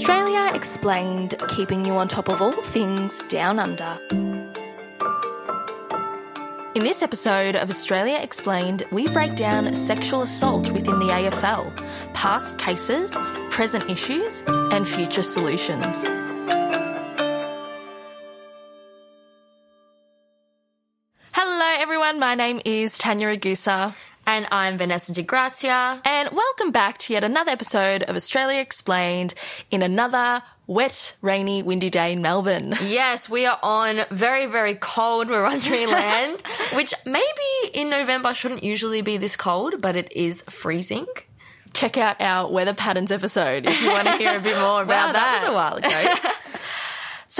Australia Explained, keeping you on top of all things down under. In this episode of Australia Explained, we break down sexual assault within the AFL, past cases, present issues, and future solutions. Hello, everyone. My name is Tanya Ragusa. And I'm Vanessa De Grazia. And welcome back to yet another episode of Australia Explained in another wet, rainy, windy day in Melbourne. Yes, we are on very, very cold Wurundjeri land, which maybe in November shouldn't usually be this cold, but it is freezing. Check out our weather patterns episode if you want to hear a bit more about wow, that. That was a while ago.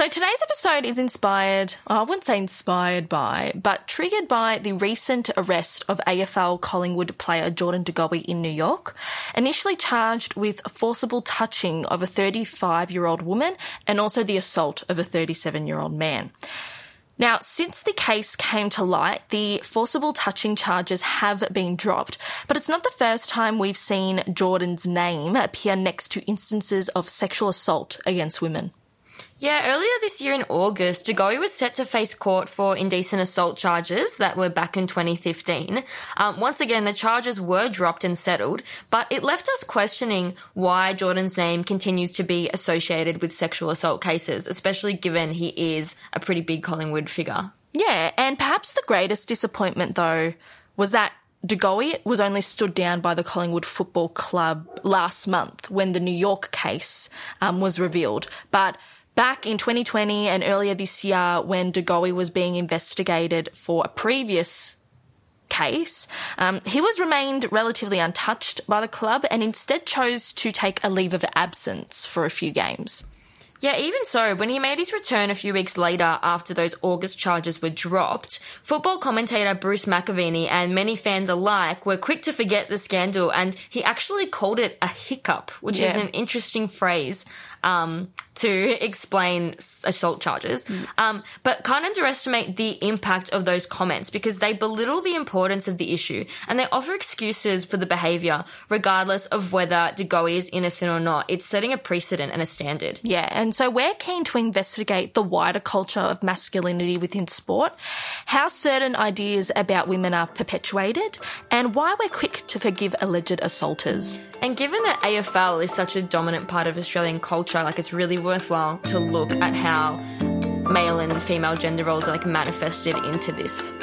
So today's episode is inspired, oh, I wouldn't say inspired by, but triggered by the recent arrest of AFL Collingwood player Jordan De in New York, initially charged with forcible touching of a 35 year old woman and also the assault of a 37 year old man. Now, since the case came to light, the forcible touching charges have been dropped, but it's not the first time we've seen Jordan's name appear next to instances of sexual assault against women. Yeah, earlier this year in August, De Goey was set to face court for indecent assault charges that were back in 2015. Um, once again, the charges were dropped and settled, but it left us questioning why Jordan's name continues to be associated with sexual assault cases, especially given he is a pretty big Collingwood figure. Yeah, and perhaps the greatest disappointment, though, was that De Goey was only stood down by the Collingwood Football Club last month when the New York case um, was revealed. But Back in 2020 and earlier this year, when De Goey was being investigated for a previous case, um, he was remained relatively untouched by the club and instead chose to take a leave of absence for a few games. Yeah, even so, when he made his return a few weeks later after those August charges were dropped, football commentator Bruce McAvaney and many fans alike were quick to forget the scandal and he actually called it a hiccup, which yeah. is an interesting phrase um, to explain assault charges, mm. um, but can't underestimate the impact of those comments because they belittle the importance of the issue and they offer excuses for the behaviour, regardless of whether De Goey is innocent or not. It's setting a precedent and a standard. Yeah, and so we're keen to investigate the wider culture of masculinity within sport, how certain ideas about women are perpetuated, and why we're quick to forgive alleged assaulters. And given that AFL is such a dominant part of Australian culture, like it's really worthwhile to look at how male and female gender roles are like manifested into this.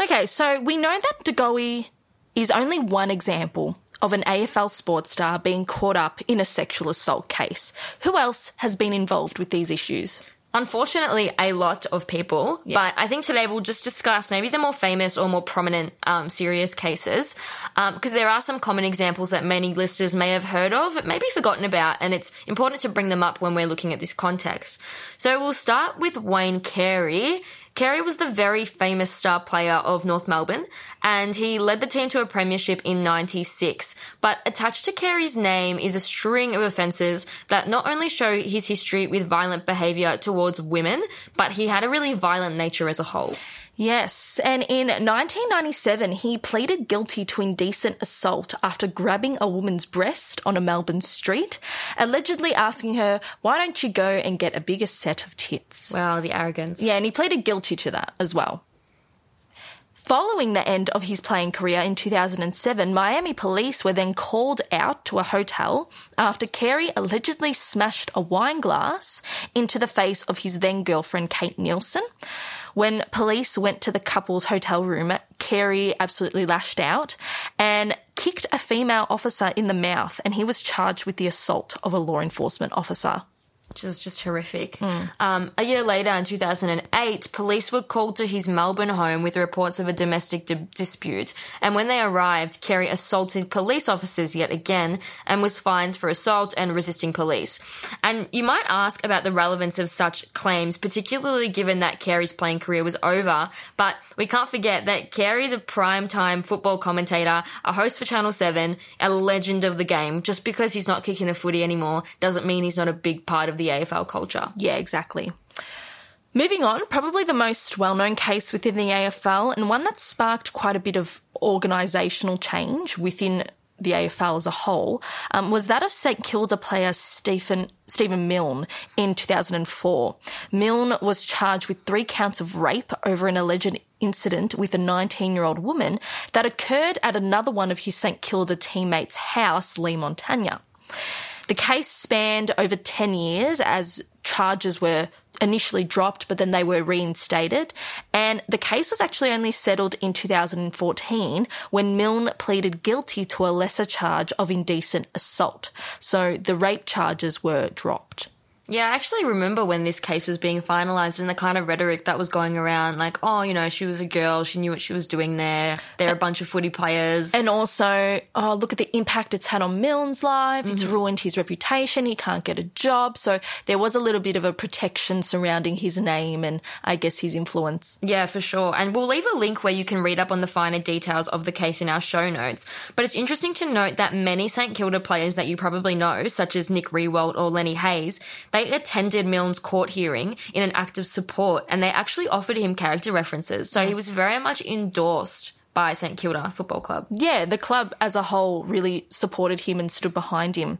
Okay, so we know that De Goey is only one example of an AFL sports star being caught up in a sexual assault case. Who else has been involved with these issues? Unfortunately, a lot of people, yeah. but I think today we'll just discuss maybe the more famous or more prominent um, serious cases, because um, there are some common examples that many listeners may have heard of, maybe forgotten about, and it's important to bring them up when we're looking at this context. So we'll start with Wayne Carey. Carey was the very famous star player of North Melbourne, and he led the team to a premiership in 96. But attached to Carey's name is a string of offences that not only show his history with violent behaviour towards women, but he had a really violent nature as a whole. Yes, and in 1997, he pleaded guilty to indecent assault after grabbing a woman's breast on a Melbourne street, allegedly asking her, Why don't you go and get a bigger set of tits? Wow, the arrogance. Yeah, and he pleaded guilty to that as well. Following the end of his playing career in 2007, Miami police were then called out to a hotel after Carey allegedly smashed a wine glass into the face of his then girlfriend, Kate Neilson. When police went to the couple's hotel room, Carey absolutely lashed out and kicked a female officer in the mouth, and he was charged with the assault of a law enforcement officer which is just horrific. Mm. Um, a year later, in 2008, police were called to his Melbourne home with reports of a domestic di- dispute. And when they arrived, Carey assaulted police officers yet again and was fined for assault and resisting police. And you might ask about the relevance of such claims, particularly given that Carey's playing career was over. But we can't forget that Carey is a prime-time football commentator, a host for Channel 7, a legend of the game. Just because he's not kicking the footy anymore doesn't mean he's not a big part of the AFL culture. Yeah, exactly. Moving on, probably the most well known case within the AFL and one that sparked quite a bit of organisational change within the AFL as a whole um, was that of St Kilda player Stephen Stephen Milne in 2004. Milne was charged with three counts of rape over an alleged incident with a 19 year old woman that occurred at another one of his St Kilda teammates' house, Leigh Montagna. The case spanned over 10 years as charges were initially dropped, but then they were reinstated. And the case was actually only settled in 2014 when Milne pleaded guilty to a lesser charge of indecent assault. So the rape charges were dropped. Yeah, I actually remember when this case was being finalized and the kind of rhetoric that was going around, like, oh, you know, she was a girl, she knew what she was doing there. They're a bunch of footy players. And also, oh, look at the impact it's had on Milne's life. Mm-hmm. It's ruined his reputation. He can't get a job. So there was a little bit of a protection surrounding his name and I guess his influence. Yeah, for sure. And we'll leave a link where you can read up on the finer details of the case in our show notes. But it's interesting to note that many St Kilda players that you probably know, such as Nick Riewoldt or Lenny Hayes, they attended Milne's court hearing in an act of support and they actually offered him character references. So he was very much endorsed by St Kilda Football Club. Yeah, the club as a whole really supported him and stood behind him.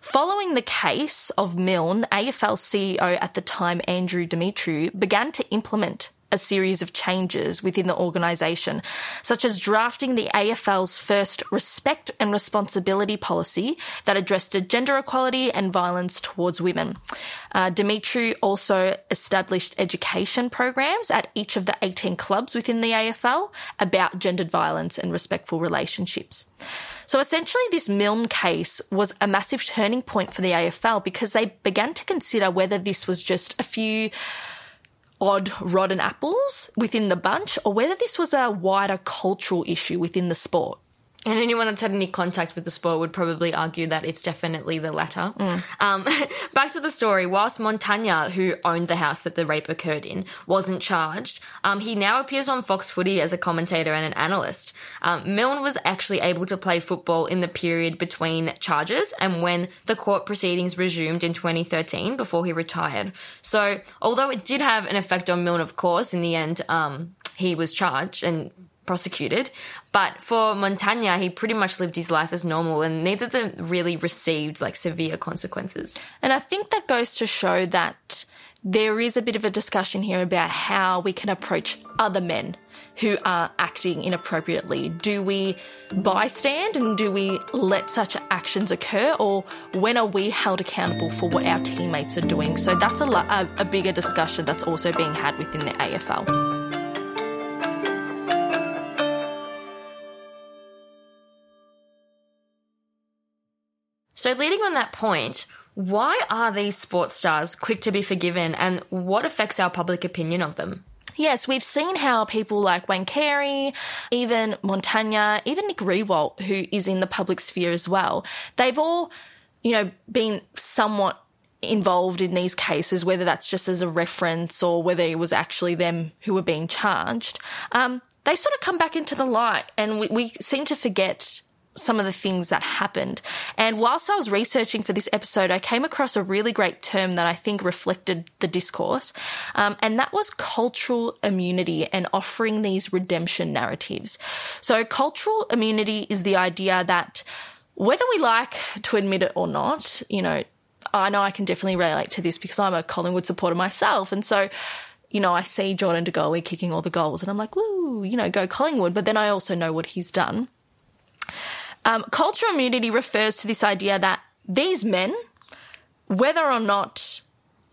Following the case of Milne, AFL CEO at the time, Andrew Demetriou, began to implement a series of changes within the organisation, such as drafting the AFL's first respect and responsibility policy that addressed gender equality and violence towards women. Uh, Demetriou also established education programs at each of the 18 clubs within the AFL about gendered violence and respectful relationships. So essentially, this Milne case was a massive turning point for the AFL because they began to consider whether this was just a few odd rotten apples within the bunch or whether this was a wider cultural issue within the sport. And anyone that's had any contact with the sport would probably argue that it's definitely the latter. Mm. Um, back to the story. Whilst Montagna, who owned the house that the rape occurred in, wasn't charged, um, he now appears on Fox Footy as a commentator and an analyst. Um, Milne was actually able to play football in the period between charges and when the court proceedings resumed in 2013 before he retired. So, although it did have an effect on Milne, of course, in the end, um, he was charged and prosecuted. But for Montagna, he pretty much lived his life as normal and neither of them really received like severe consequences. And I think that goes to show that there is a bit of a discussion here about how we can approach other men who are acting inappropriately. Do we bystand and do we let such actions occur, or when are we held accountable for what our teammates are doing? So that's a, a, a bigger discussion that's also being had within the AFL. So, leading on that point, why are these sports stars quick to be forgiven and what affects our public opinion of them? Yes, we've seen how people like Wayne Carey, even Montagna, even Nick Riewoldt, who is in the public sphere as well, they've all, you know, been somewhat involved in these cases, whether that's just as a reference or whether it was actually them who were being charged. Um, they sort of come back into the light and we, we seem to forget some of the things that happened. And whilst I was researching for this episode, I came across a really great term that I think reflected the discourse, um, and that was cultural immunity and offering these redemption narratives. So, cultural immunity is the idea that whether we like to admit it or not, you know, I know I can definitely relate to this because I'm a Collingwood supporter myself, and so you know, I see Jordan De Goey kicking all the goals and I'm like, woo, you know, go Collingwood. But then I also know what he's done. Um, cultural immunity refers to this idea that these men, whether or not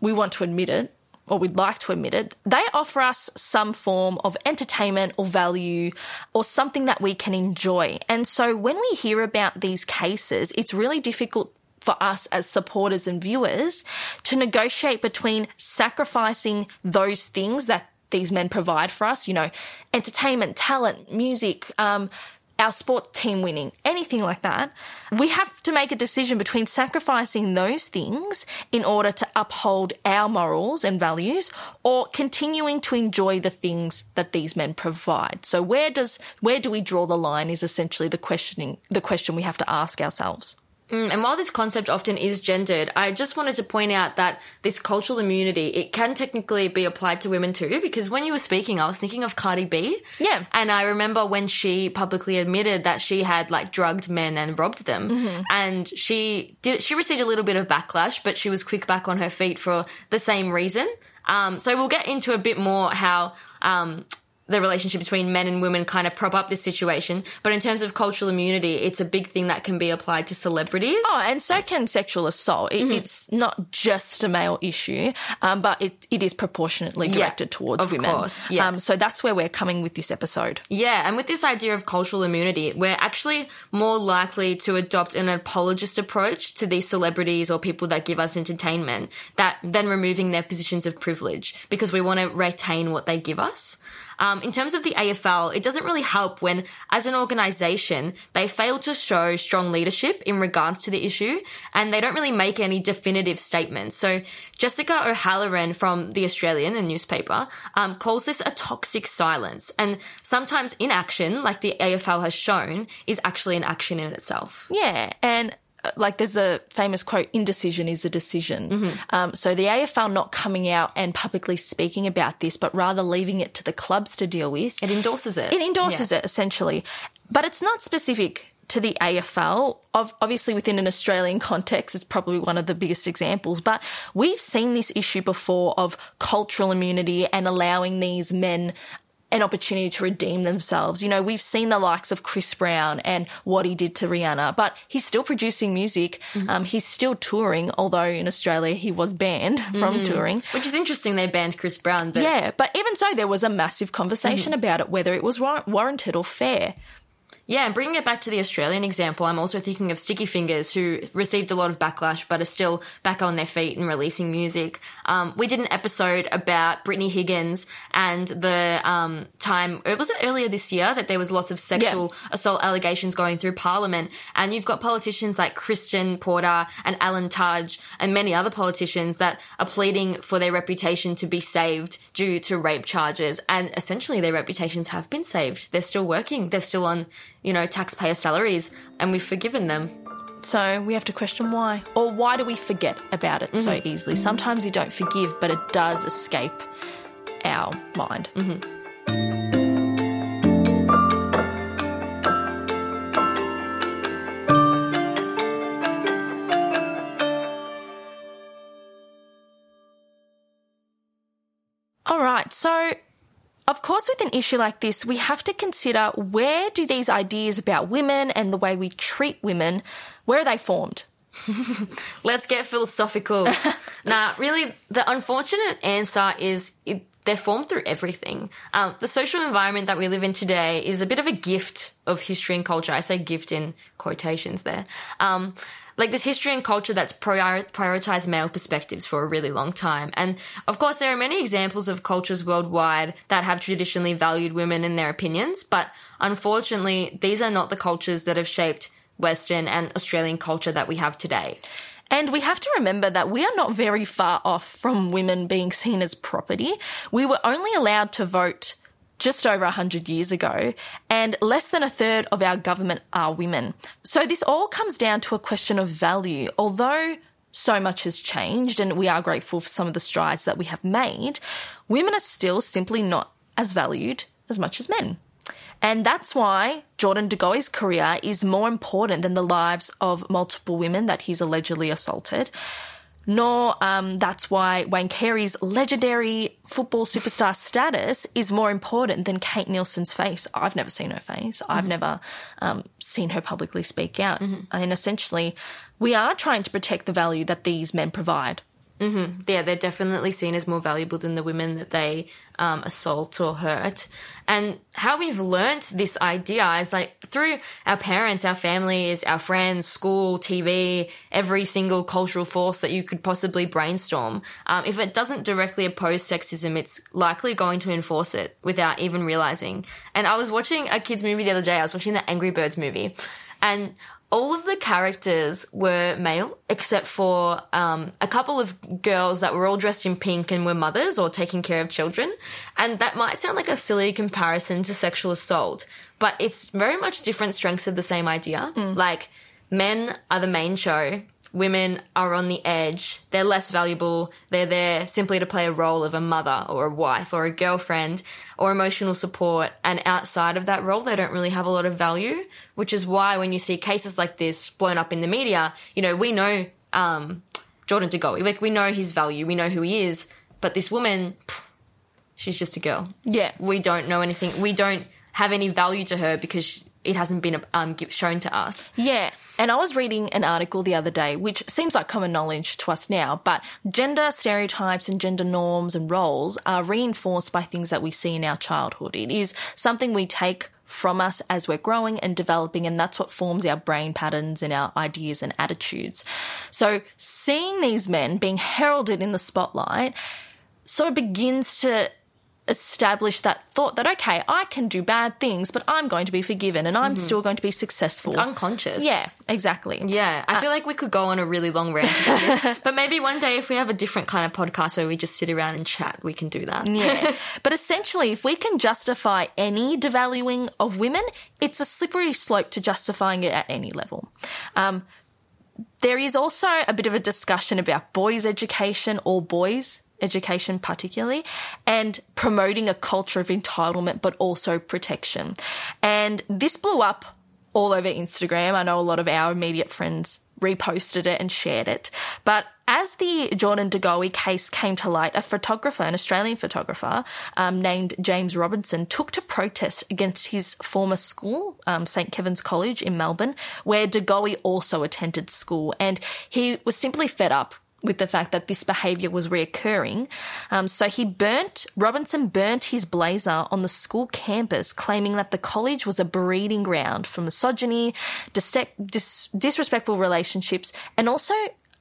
we want to admit it, or we'd like to admit it, they offer us some form of entertainment or value or something that we can enjoy. And so when we hear about these cases, it's really difficult for us as supporters and viewers to negotiate between sacrificing those things that these men provide for us, you know, entertainment, talent, music, um, our sport team winning, anything like that, we have to make a decision between sacrificing those things in order to uphold our morals and values or continuing to enjoy the things that these men provide. So where does where do we draw the line is essentially the questioning the question we have to ask ourselves. Mm, and while this concept often is gendered, I just wanted to point out that this cultural immunity, it can technically be applied to women too, because when you were speaking, I was thinking of Cardi B. Yeah. And I remember when she publicly admitted that she had like drugged men and robbed them. Mm-hmm. And she did, she received a little bit of backlash, but she was quick back on her feet for the same reason. Um, so we'll get into a bit more how, um, the relationship between men and women kind of prop up this situation. But in terms of cultural immunity, it's a big thing that can be applied to celebrities. Oh, and so can sexual assault. It, It's not just a male issue, um, but it, it is proportionately directed towards of women. course, yeah. Um, so that's where we're coming with this episode. Yeah, and with this idea of cultural immunity, we're actually more likely to adopt an apologist approach to these celebrities or people that give us entertainment that than removing their positions of privilege because we want to retain what they give us. Um, in terms of the AFL, it doesn't really help when, as an organization, they fail to show strong leadership in regards to the issue and they don't really make any definitive statements. So Jessica O'Halloran from The Australian, a newspaper, um, calls this a toxic silence. And sometimes inaction, like the AFL has shown, is actually an action in itself. Yeah, and like there's a famous quote indecision is a decision. Um, so the afl not coming out and publicly speaking about this but rather leaving it to the clubs to deal with. It endorses it. it endorses it essentially. But it's not specific to the afl of, obviously within an australian context it's probably one of the biggest examples. But we've seen this issue before of cultural immunity and allowing these men an opportunity to redeem themselves. You know, we've seen the likes of Chris Brown and what he did to Rihanna, but he's still producing music. Mm-hmm. Um, he's still touring, although in Australia he was banned from mm-hmm. touring. Which is interesting they banned Chris Brown, but Yeah, but even so, there was a massive conversation mm-hmm. about it, whether it was war- warranted or fair. Yeah, and bringing it back to the Australian example, I'm also thinking of Sticky Fingers, who received a lot of backlash but are still back on their feet and releasing music. Um, we did an episode about Brittany Higgins and the um, time, it was it earlier this year that there was lots of sexual assault allegations going through Parliament, and you've got politicians like Christian Porter and Alan Tudge and many other politicians that are pleading for their reputation to be saved due to rape charges, and essentially their reputations have been saved. They're still working. They're still on you know, taxpayer salaries, and we've forgiven them. So we have to question why. Or why do we forget about it so mm-hmm. easily? Mm-hmm. Sometimes you don't forgive, but it does escape our mind. Mm-hmm. All right, so of course, with an issue like this, we have to consider where do these ideas about women and the way we treat women, where are they formed? Let's get philosophical. nah, really, the unfortunate answer is it, they're formed through everything. Um, the social environment that we live in today is a bit of a gift of history and culture. I say gift in quotations there. Um, like this history and culture that's prior- prioritized male perspectives for a really long time. And of course, there are many examples of cultures worldwide that have traditionally valued women and their opinions, but unfortunately, these are not the cultures that have shaped Western and Australian culture that we have today. And we have to remember that we are not very far off from women being seen as property. We were only allowed to vote just over 100 years ago, and less than a third of our government are women. So this all comes down to a question of value. Although so much has changed and we are grateful for some of the strides that we have made, women are still simply not as valued as much as men. And that's why Jordan De Goey's career is more important than the lives of multiple women that he's allegedly assaulted. Nor um, that's why Wayne Carey's legendary football superstar status is more important than Kate Neilson's face. I've never seen her face. I've never um, seen her publicly speak out. And essentially, we are trying to protect the value that these men provide. Yeah, they're definitely seen as more valuable than the women that they um, assault or hurt. And how we've learnt this idea is like through our parents, our families, our friends, school, TV, every single cultural force that you could possibly brainstorm. Um, if it doesn't directly oppose sexism, it's likely going to enforce it without even realizing. And I was watching a kids movie the other day. I was watching the Angry Birds movie, and all of the characters were male except for um, a couple of girls that were all dressed in pink and were mothers or taking care of children. And that might sound like a silly comparison to sexual assault, but it's very much different strengths of the same idea. Like, men are the main show. Women are on the edge. They're less valuable. They're there simply to play a role of a mother or a wife or a girlfriend or emotional support. And outside of that role, they don't really have a lot of value, which is why when you see cases like this blown up in the media, you know, we know, um, Jordan De Goey. Like, we know his value. We know who he is. But this woman, she's just a girl. Yeah. We don't know anything. We don't have any value to her because it hasn't been um, shown to us. Yeah. And I was reading an article the other day, which seems like common knowledge to us now, but gender stereotypes and gender norms and roles are reinforced by things that we see in our childhood. It is something we take from us as we're growing and developing, and that's what forms our brain patterns and our ideas and attitudes. So seeing these men being heralded in the spotlight sort of begins to establish that thought that okay, I can do bad things, but I'm going to be forgiven and I'm mm-hmm. still going to be successful. It's unconscious. Yeah, exactly. Yeah, I uh, feel like we could go on a really long rant this, but maybe one day if we have a different kind of podcast where we just sit around and chat, we can do that. Yeah. but essentially, if we can justify any devaluing of women, it's a slippery slope to justifying it at any level. Um, there is also a bit of a discussion about boys' education, all boys education particularly, and promoting a culture of entitlement, but also protection. And this blew up all over Instagram. I know a lot of our immediate friends reposted it and shared it. But as the Jordan De Goey case came to light, a photographer, an Australian photographer um, named James Robinson, took to protest against his former school, um, St. Kevin's College in Melbourne, where De Goey also attended school. And he was simply fed up with the fact that this behaviour was reoccurring. Um, so he burnt, Robinson burnt his blazer on the school campus, claiming that the college was a breeding ground for misogyny, dis- dis- disrespectful relationships, and also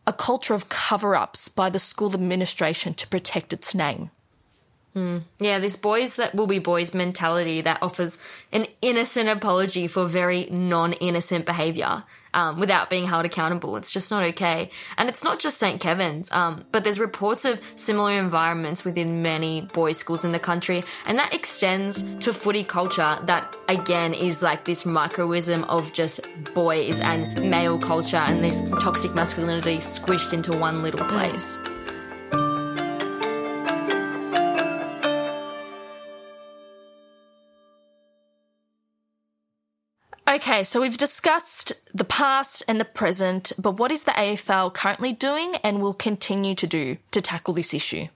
a culture of cover ups by the school administration to protect its name. Mm. Yeah, this boys that will be boys mentality that offers an innocent apology for very non innocent behavior um, without being held accountable. It's just not okay. And it's not just St. Kevin's, um, but there's reports of similar environments within many boys' schools in the country. And that extends to footy culture that, again, is like this microism of just boys and male culture and this toxic masculinity squished into one little place. Okay, so we've discussed the past and the present, but what is the AFL currently doing and will continue to do to tackle this issue?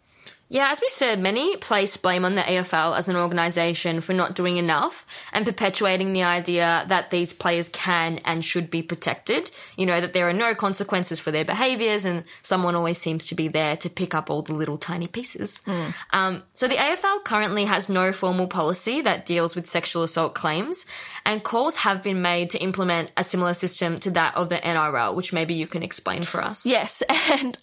Yeah, as we said, many place blame on the AFL as an organisation for not doing enough and perpetuating the idea that these players can and should be protected. You know, that there are no consequences for their behaviours and someone always seems to be there to pick up all the little tiny pieces. Mm. Um, so the AFL currently has no formal policy that deals with sexual assault claims and calls have been made to implement a similar system to that of the NRL, which maybe you can explain for us. Yes, and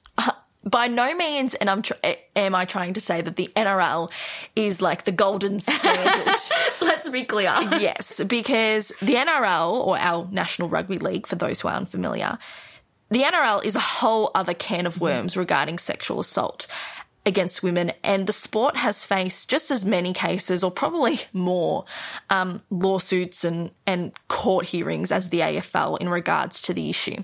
by no means and I'm tr- am I trying to say that the NRL is like the golden standard. Let's be clear. yes, because the NRL or our National Rugby League for those who are unfamiliar, the NRL is a whole other can of worms regarding sexual assault against women, and the sport has faced just as many cases, or probably more, um, lawsuits and, and court hearings as the AFL in regards to the issue.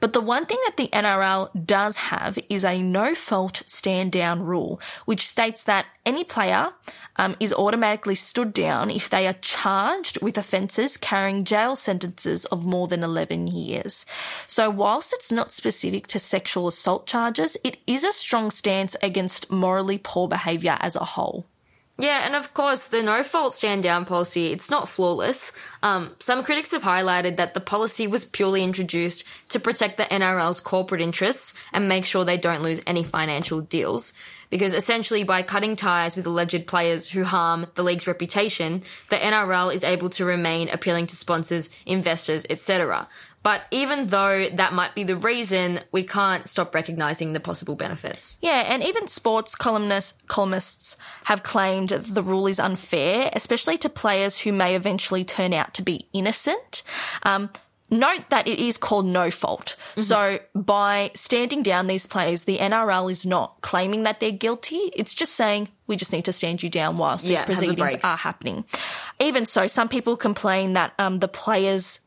But the one thing that the NRL does have is a no fault stand down rule, which states that any player um, is automatically stood down if they are charged with offences carrying jail sentences of more than 11 years. So, whilst it's not specific to sexual assault charges, it is a strong stance against morally poor behaviour as a whole. Yeah, and of course, the no fault stand down policy, it's not flawless. Um, some critics have highlighted that the policy was purely introduced to protect the NRL's corporate interests and make sure they don't lose any financial deals. Because essentially, by cutting ties with alleged players who harm the league's reputation, the NRL is able to remain appealing to sponsors, investors, etc. But even though that might be the reason, we can't stop recognizing the possible benefits. Yeah, and even sports columnists, columnists have claimed that the rule is unfair, especially to players who may eventually turn out to be innocent. Um, Note that it is called no fault. Mm-hmm. So by standing down these players, the NRL is not claiming that they're guilty. It's just saying we just need to stand you down whilst yeah, these proceedings are happening. Even so, some people complain that um, the players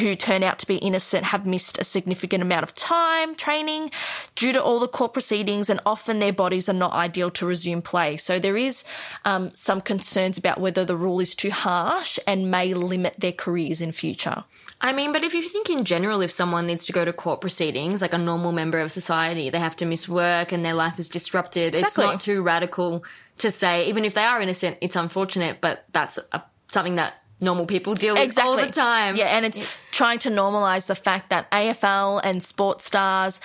who turn out to be innocent have missed a significant amount of time training due to all the court proceedings, and often their bodies are not ideal to resume play. So there is um, some concerns about whether the rule is too harsh and may limit their careers in future. I mean, but if you think in general, if someone needs to go to court proceedings, like a normal member of society, they have to miss work and their life is disrupted. Exactly. It's not too radical to say, even if they are innocent, it's unfortunate, but that's a, something that normal people deal with all the time. Yeah, and it's trying to normalize the fact that AFL and sports stars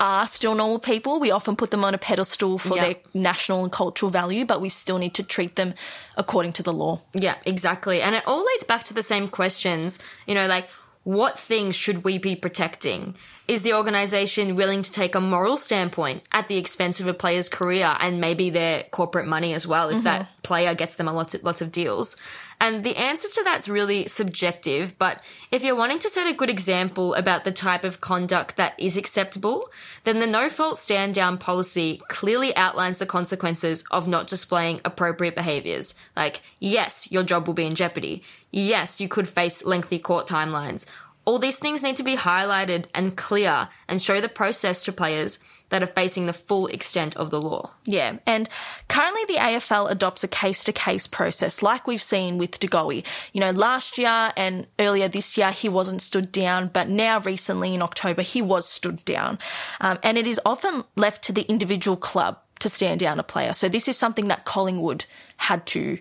are still normal people. We often put them on a pedestal for Yeah. their national and cultural value, but we still need to treat them according to the law. Yeah, exactly. And it all leads back to the same questions, you know, like what things should we be protecting? Is the organization willing to take a moral standpoint at the expense of a player's career and maybe their corporate money as well if that mm-hmm. player gets them a lots of, lots of deals? And the answer to that's really subjective, but if you're wanting to set a good example about the type of conduct that is acceptable, then the no fault stand down policy clearly outlines the consequences of not displaying appropriate behaviors. Like, yes, your job will be in jeopardy. Yes, you could face lengthy court timelines. All these things need to be highlighted and clear and show the process to players that are facing the full extent of the law. Yeah, and currently the AFL adopts a case to case process, like we've seen with De Goey. You know, last year and earlier this year, he wasn't stood down, but now recently in October, he was stood down. Um, and it is often left to the individual club to stand down a player. So this is something that Collingwood had to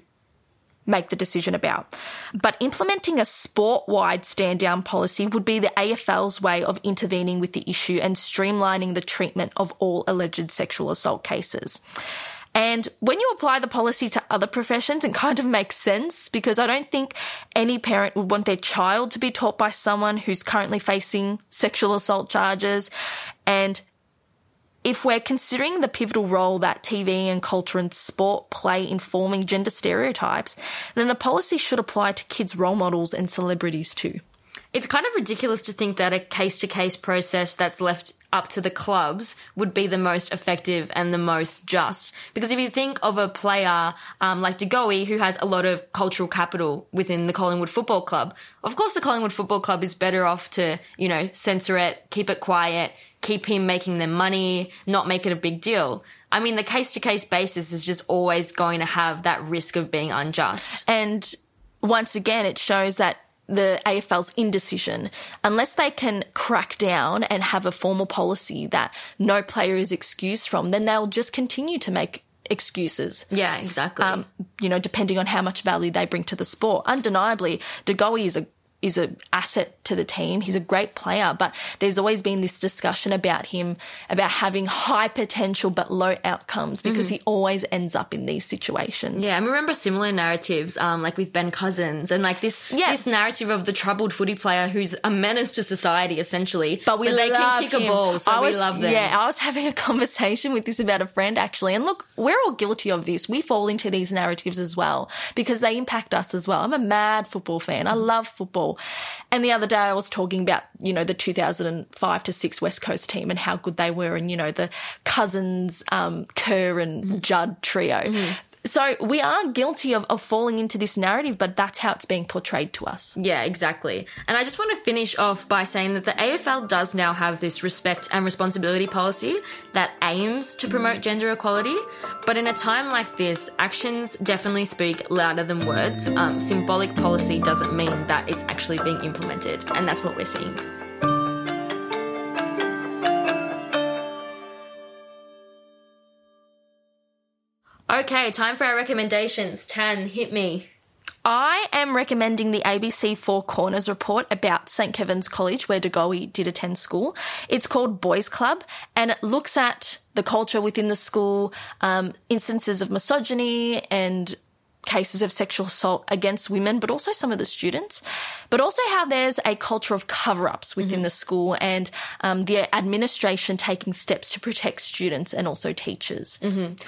make the decision about. But implementing a sport wide stand down policy would be the AFL's way of intervening with the issue and streamlining the treatment of all alleged sexual assault cases. And when you apply the policy to other professions, it kind of makes sense because I don't think any parent would want their child to be taught by someone who's currently facing sexual assault charges. And if we're considering the pivotal role that TV and culture and sport play in forming gender stereotypes, then the policy should apply to kids' role models and celebrities too. It's kind of ridiculous to think that a case to case process that's left up to the clubs would be the most effective and the most just. Because if you think of a player um, like De Goey, who has a lot of cultural capital within the Collingwood Football Club, of course the Collingwood Football Club is better off to, you know, censor it, keep it quiet, keep him making them money, not make it a big deal. I mean, the case to case basis is just always going to have that risk of being unjust. And once again, it shows that the AFL's indecision. Unless they can crack down and have a formal policy that no player is excused from, then they'll just continue to make excuses. Yeah, exactly. Um, you know, depending on how much value they bring to the sport. Undeniably, De Goey is a is an asset to the team. He's a great player, but there's always been this discussion about him about having high potential but low outcomes because he always ends up in these situations. Mm-hmm. Yeah, and remember similar narratives, um, like with Ben Cousins, and like this Yeah. this narrative of the troubled footy player who's a menace to society, essentially. But we they love can kick him. a ball, so I was, we love them. Yeah, I was having a conversation with this about a friend actually, and look, we're all guilty of this. We fall into these narratives as well because they impact us as well. I'm a mad football fan. I love football, and the other day I was talking about you know the 2005 to six West Coast team and how good they were, and you know the Cousins, um, Kerr, and Mm-hmm. Judd trio. So we are guilty of, of falling into this narrative, but that's how it's being portrayed to us. Yeah, exactly. And I just want to finish off by saying that the AFL does now have this respect and responsibility policy that aims to promote gender equality. But in a time like this, actions definitely speak louder than words. Um, symbolic policy doesn't mean that it's actually being implemented. And that's what we're seeing. Okay, time for our recommendations. Tan, hit me. I am recommending the ABC Four Corners report about St. Kevin's College, where De Goey did attend school. It's called Boys Club, and it looks at the culture within the school, um, instances of misogyny and cases of sexual assault against women, but also some of the students, but also how there's a culture of cover ups within the school and um, the administration taking steps to protect students and also teachers.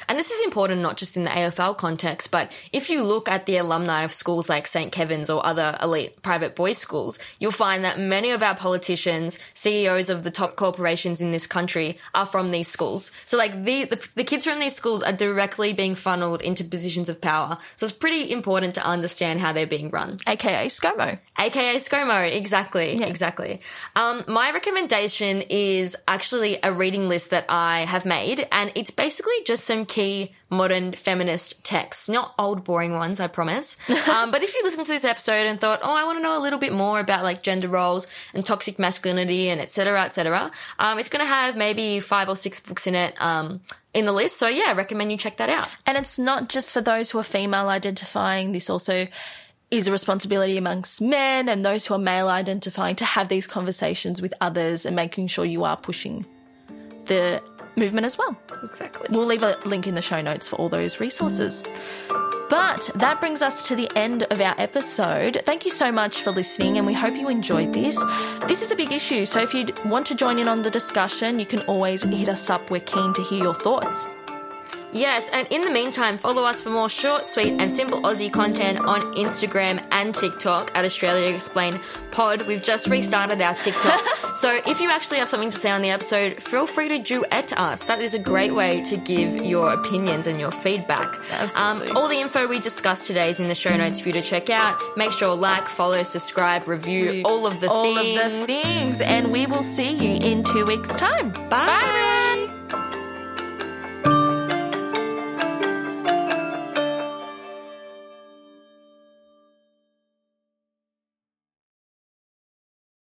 And this is important not just in the AFL context, but if you look at the alumni of schools like St. Kevin's or other elite private boys' schools, you'll find that many of our politicians, CEOs of the top corporations in this country are from these schools. So like the, the, the kids from these schools are directly being funneled into positions of power. So it's pretty important to understand how they're being run. AKA ScoMo. aka aka ScoMo. Exactly, Yeah. exactly. Um, my recommendation is actually a reading list that I have made, and it's basically just some key modern feminist texts, not old boring ones, I promise. um, but if you listen to this episode and thought, oh, I want to know a little bit more about like gender roles and toxic masculinity and etc. etc., um, it's going to have maybe five or six books in it. Um, in the list. So yeah, I recommend you check that out. And it's not just for those who are female identifying. This also is a responsibility amongst men and those who are male identifying to have these conversations with others and making sure you are pushing the movement as well. Exactly. We'll leave a link in the show notes for all those resources. But that brings us to the end of our episode. Thank you so much for listening, and we hope you enjoyed this. This is a big issue, so if you want to join in on the discussion, you can always hit us up. We're keen to hear your thoughts. Yes, and in the meantime, follow us for more short, sweet, and simple Aussie content on Instagram and TikTok at Australia Explain Pod. We've just restarted our TikTok. so if you actually have something to say on the episode, feel free to duet us. That is a great way to give your opinions and your feedback. Um, all the info we discussed today is in the show notes for you to check out. Make sure like, follow, subscribe, review, all of the all things. of the things, and we will see you in two weeks' time. Bye.